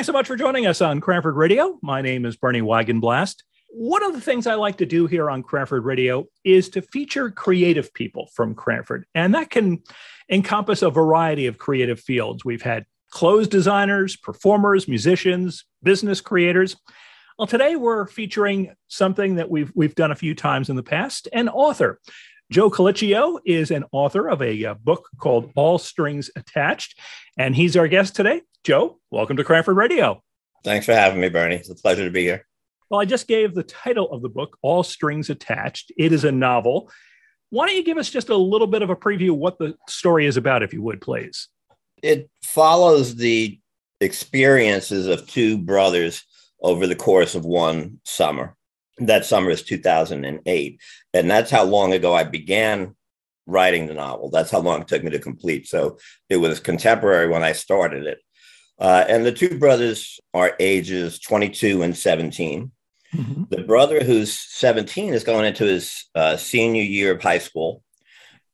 Thanks so much for joining us on Cranford Radio. My name is Bernie Wagenblast. One of the things I like to do here on Cranford Radio is to feature creative people from Cranford, and that can encompass a variety of creative fields. We've had clothes designers, performers, musicians, business creators. Well, today we're featuring something that we've we've done a few times in the past, an author. Joe Colicchio is an author of a, a, uh, book called All Strings Attached, and he's our guest today. Joe, welcome to Cranford Radio. Thanks for having me, Bernie. It's a pleasure to be here. Well, I just gave the title of the book, All Strings Attached. It is a novel. Why don't you give us just a little bit of a preview of what the story is about, if you would, please? It follows the experiences of two brothers over the course of one summer that summer is 2008 and that's how long ago i began writing the novel that's how long it took me to complete so it was contemporary when i started it uh, and the two brothers are ages 22 and 17 mm-hmm. the brother who's 17 is going into his uh, senior year of high school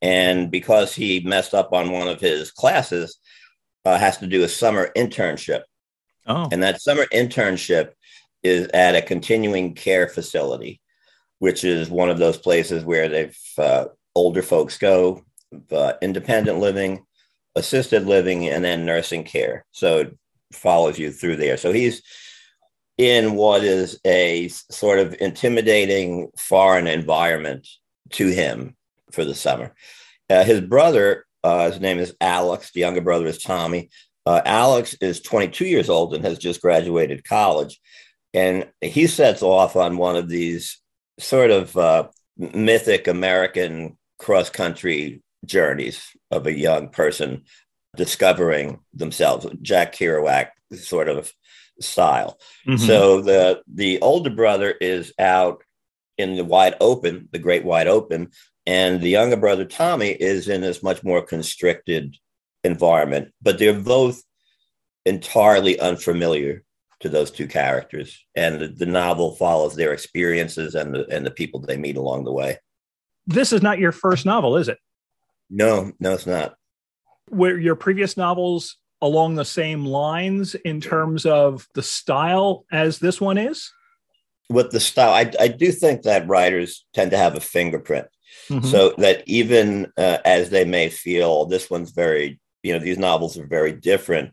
and because he messed up on one of his classes uh, has to do a summer internship oh. and that summer internship is at a continuing care facility, which is one of those places where they've uh, older folks go, uh, independent living, assisted living, and then nursing care. So it follows you through there. So he's in what is a sort of intimidating foreign environment to him for the summer. Uh, his brother, uh, his name is Alex. The younger brother is Tommy. Uh, Alex is 22 years old and has just graduated college. And he sets off on one of these sort of uh, mythic American cross country journeys of a young person discovering themselves, Jack Kerouac sort of style. Mm-hmm. So the the older brother is out in the wide open, the great wide open, and the younger brother Tommy is in this much more constricted environment. But they're both entirely unfamiliar to those two characters, and the, the novel follows their experiences and the and the people they meet along the way. This is not your first novel, is it? No, no, it's not. Were your previous novels along the same lines in terms of the style as this one is? With the style, I, I do think that writers tend to have a fingerprint. Mm-hmm. So that even uh, as they may feel this one's very, you know, these novels are very different,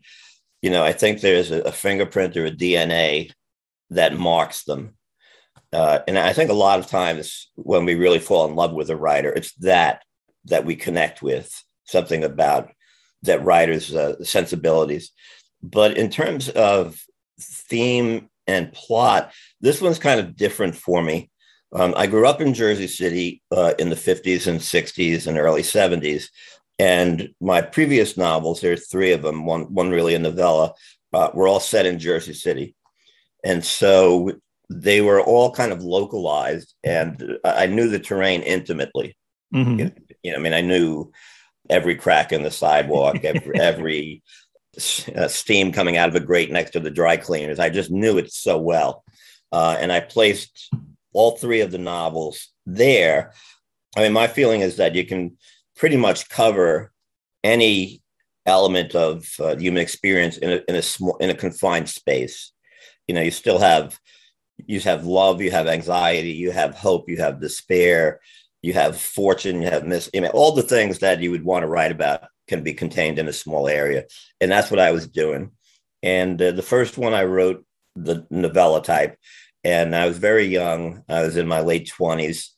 you know, I think there's a, a fingerprint or a DNA that marks them. Uh, and I think a lot of times when we really fall in love with a writer, it's that that we connect with something about that writer's uh, sensibilities. But in terms of theme and plot, this one's kind of different for me. Um, I grew up in Jersey City uh, in the 50s and 60s and early 70s. And my previous novels, there are three of them, one, one really a novella, uh, were all set in Jersey City. And so they were all kind of localized, and I knew the terrain intimately. Mm-hmm. You, know, you, know, I mean, I knew every crack in the sidewalk, every, every uh, steam coming out of a grate next to the dry cleaners. I just knew it so well. Uh, and I placed all three of the novels there. I mean, my feeling is that you can pretty much cover any element of uh, human experience in a, in a small in a confined space you know you still have you have love you have anxiety you have hope you have despair you have fortune you have miss I mean, all the things that you would want to write about can be contained in a small area. And that's what i was doing. And uh, the first one i wrote the novella type. And i was very young. I was in my late 20s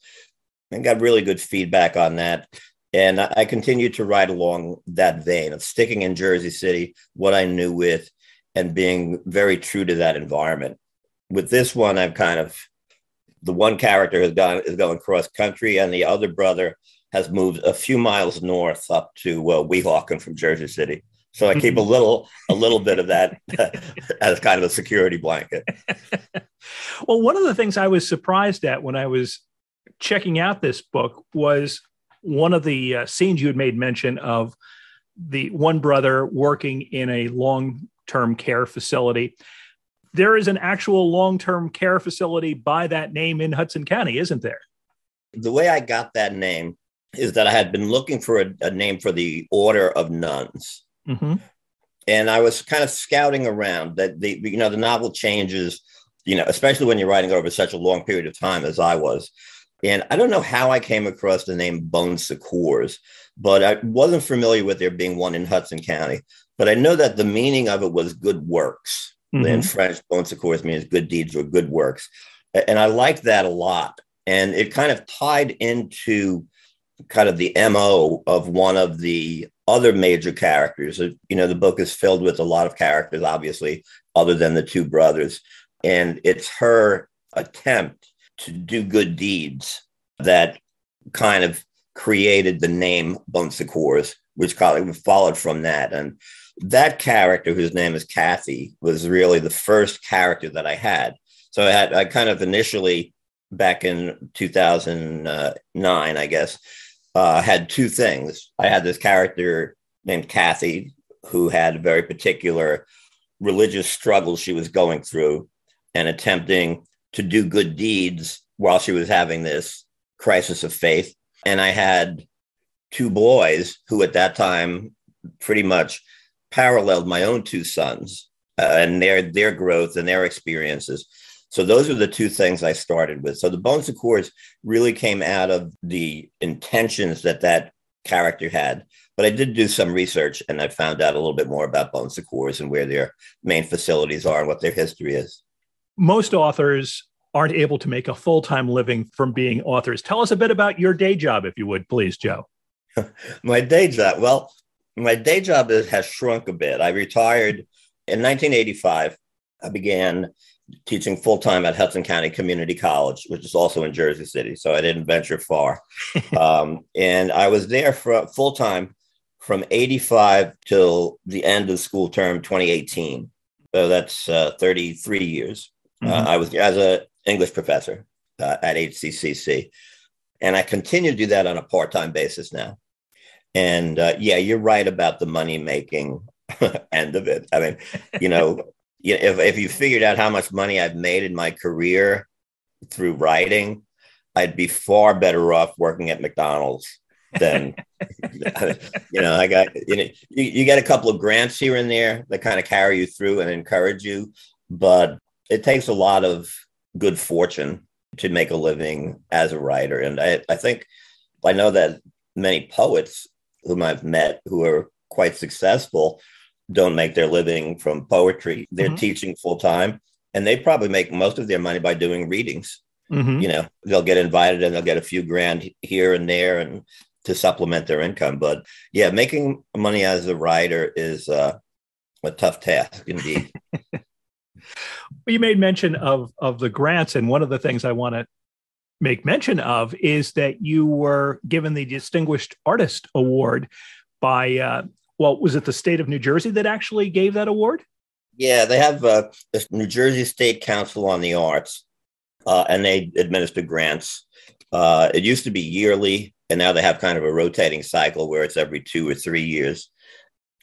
and got really good feedback on that. And I continued to ride along that vein of sticking in Jersey City, what I knew with, and being very true to that environment. With this one, I've kind of the one character has gone is going cross country, and the other brother has moved a few miles north up to uh, Weehawken from Jersey City. So I keep a little a little bit of that as kind of a security blanket. well, one of the things I was surprised at when I was checking out this book was one of the uh, scenes you had made mention of the one brother working in a long term care facility. There is an actual long term care facility by that name in Hudson County, isn't there? The way I got that name is that I had been looking for a, a name for the Order of Nuns. Mm-hmm. and I was kind of scouting around that the you know the novel changes, you know, especially when you're writing over such a long period of time as I was. And I don't know how I came across the name Bon Secours, but I wasn't familiar with there being one in Hudson County. But I know that the meaning of it was good works. Mm-hmm. In French, Bon Secours means good deeds or good works. And I like that a lot. And it kind of tied into kind of the MO of one of the other major characters. You know, the book is filled with a lot of characters, obviously, other than the two brothers. And it's her attempt to do good deeds that kind of created the name Bon Secours, which followed from that. And that character, whose name is Kathy, was really the first character that I had. So I had, I kind of initially back in 2009, I guess, uh, had two things. I had this character named Kathy who had a very particular religious struggle she was going through and attempting to do good deeds while she was having this crisis of faith. And I had two boys who at that time pretty much paralleled my own two sons uh, and their their growth and their experiences. So those are the two things I started with. So the Bon Secours really came out of the intentions that that character had. But I did do some research and I found out a little bit more about Bon Secours and where their main facilities are and what their history is. Most authors aren't able to make a full time living from being authors. Tell us a bit about your day job, if you would, please, Joe. my day job. Well, my day job has shrunk a bit. I retired in 1985. I began teaching full time at Hudson County Community College, which is also in Jersey City. So I didn't venture far. um, and I was there for full time from 85 till the end of school term 2018. So that's uh, 33 years. Uh, mm-hmm. Uh, I was as an English professor uh, at HCCC. And I continue to do that on a part time basis now. And uh, yeah, you're right about the money making end of it. I mean, you know, if, if you figured out how much money I've made in my career through writing, I'd be far better off working at McDonald's than, you know, I got, you know, you, you get a couple of grants here and there that kind of carry you through and encourage you. But it takes a lot of good fortune to make a living as a writer. And I, I think I know that many poets whom I've met who are quite successful don't make their living from poetry. They're mm-hmm. teaching full time and they probably make most of their money by doing readings. Mm-hmm. You know, they'll get invited and they'll get a few grand here and there and to supplement their income. But yeah, making money as a writer is uh, a tough task indeed. well, you made mention of of the grants, and one of the things I want to make mention of is that you were given the Distinguished Artist Award by uh, well, was it the state of New Jersey that actually gave that award? Yeah, they have uh, the New Jersey State Council on the Arts, uh, and they administer grants. Uh, it used to be yearly, and now they have kind of a rotating cycle where it's every two or three years.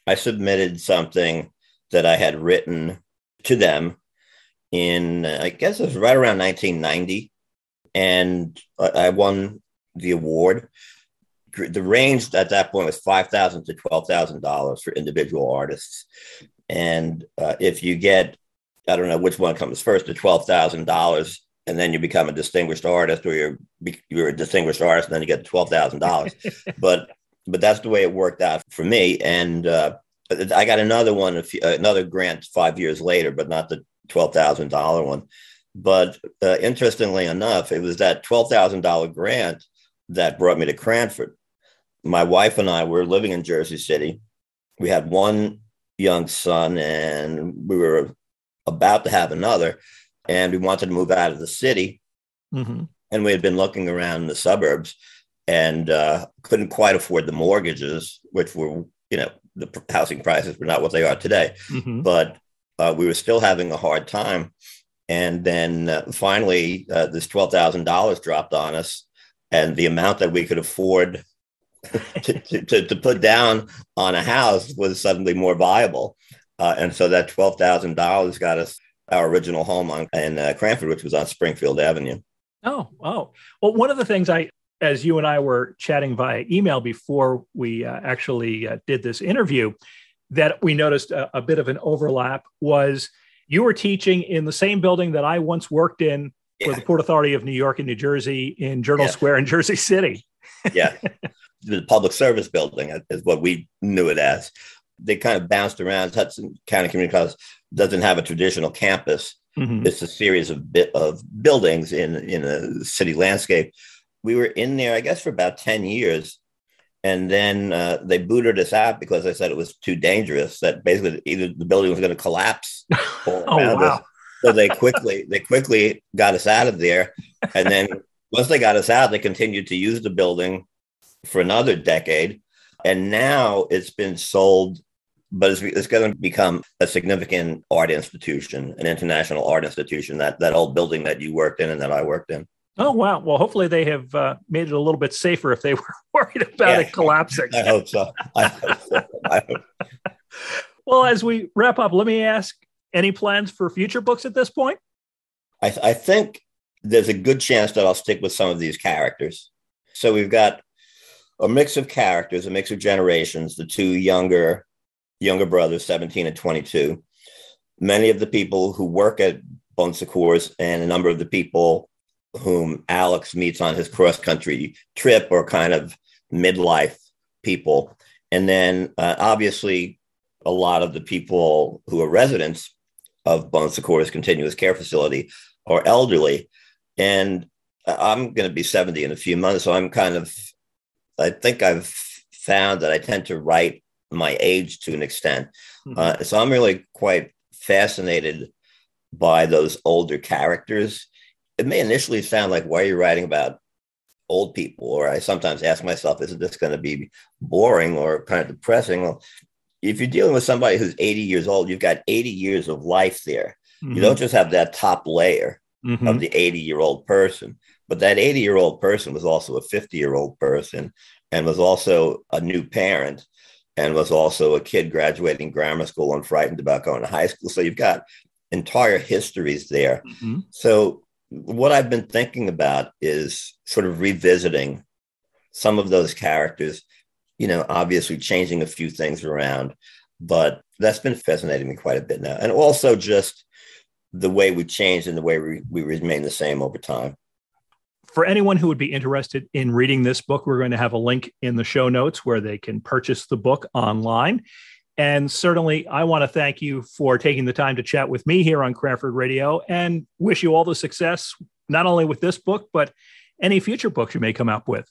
I submitted something that I had written to them in, I guess it was right around 1990, and I won the award the range at that point was five thousand to twelve thousand dollars for individual artists, and uh, if you get, I don't know which one comes first, the twelve thousand dollars, and then you become a distinguished artist, or you're you're a distinguished artist, and then you get twelve thousand dollars. but but that's the way it worked out for me, and uh, I got another one, few, another grant five years later, but not the twelve thousand dollar one. But uh, interestingly enough, it was that twelve thousand dollar grant that brought me to Cranford my wife and I were living in Jersey City. We had one young son, and we were about to have another, and we wanted to move out of the city. Mm-hmm. And we had been looking around the suburbs and uh, couldn't quite afford the mortgages, which were, you know, the housing prices were not what they are today. Mm-hmm. But uh, we were still having a hard time. And then uh, finally, uh, this $12,000 dropped on us. And the amount that we could afford to, to, to, put down on a house was suddenly more viable. Uh, and so that $12,000 got us our original home on, in uh, Cranford, which was on Springfield Avenue. Oh, oh. Well, one of the things I, as you and I were chatting via email before we uh, actually uh, did this interview, that we noticed a, a bit of an overlap was you were teaching in the same building that I once worked in yeah. for the Port Authority of New York and New Jersey in Journal yeah. Square in Jersey City. yeah. The public service building is what we knew it as. They kind of bounced around. Hudson County Community College doesn't have a traditional campus. Mm-hmm. It's a series of bit of buildings in in a city landscape. We were in there, I guess, for about ten years, and then uh, they booted us out because they said it was too dangerous. That basically either the building was going to collapse. oh wow! Us. So they quickly they quickly got us out of there, and then once they got us out, they continued to use the building for another decade, and now it's been sold. But it's, it's going to become a significant art institution, an international art institution. That that old building that you worked in and that I worked in. Oh wow! Well, hopefully they have uh, made it a little bit safer if they were worried about yeah. it collapsing. I hope so. I hope so. I hope. well, as we wrap up, let me ask: any plans for future books at this point? I, th- I think there's a good chance that I'll stick with some of these characters. So we've got a mix of characters, a mix of generations. The two younger younger brothers, 17 and 22. Many of the people who work at Bon Secours and a number of the people whom Alex meets on his cross country trip or kind of midlife people. And then uh, obviously, a lot of the people who are residents of Bon Secours Continuous Care Facility are elderly. And I'm going to be 70 in a few months. So I'm kind of, I think I've found that I tend to write my age to an extent. Mm-hmm. Uh, so I'm really quite fascinated by those older characters it may initially sound like, why are you writing about old people? Or I sometimes ask myself, isn't this going to be boring or kind of depressing? Well, if you're dealing with somebody who's 80 years old, you've got 80 years of life there. Mm-hmm. You don't just have that top layer mm-hmm. of the 80 year old person, but that 80 year old person was also a 50 year old person and was also a new parent and was also a kid graduating grammar school and frightened about going to high school. So you've got entire histories there. Mm-hmm. So what I've been thinking about is sort of revisiting some of those characters, you know, obviously changing a few things around, but that's been fascinating me quite a bit now. And also just the way we change and the way we, we remain the same over time. For anyone who would be interested in reading this book, we're going to have a link in the show notes where they can purchase the book online. And certainly, I want to thank you for taking the time to chat with me here on Cranford Radio and wish you all the success, not only with this book, but any future books you may come up with.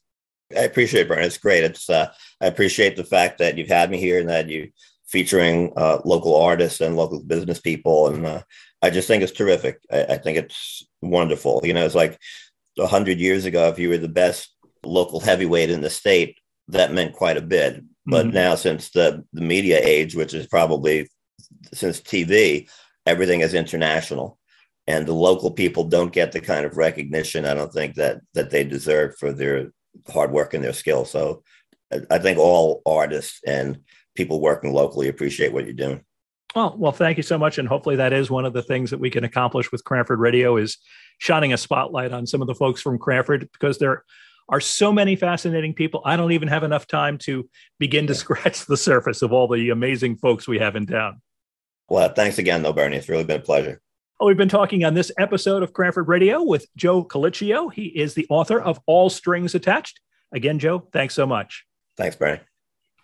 I appreciate it, Brian. It's great. It's uh, I appreciate the fact that you've had me here and that you're featuring uh, local artists and local business people, and uh, I just think it's terrific. I, I think it's wonderful. You know, it's like hundred years ago, if you were the best local heavyweight in the state, that meant quite a bit. But mm-hmm. now, since the, the media age, which is probably since TV, everything is international. And the local people don't get the kind of recognition I don't think that that they deserve for their hard work and their skill. So I think all artists and people working locally appreciate what you're doing. Well, well, thank you so much, and hopefully that is one of the things that we can accomplish with Cranford Radio is shining a spotlight on some of the folks from Cranford because they're are so many fascinating people. I don't even have enough time to begin to scratch the surface of all the amazing folks we have in town. Well, thanks again, though, Bernie. It's really been a pleasure. Well, we've been talking on this episode of Cranford Radio with Joe Colicchio. He is the author of All Strings Attached. Again, Joe, thanks so much. Thanks, Bernie.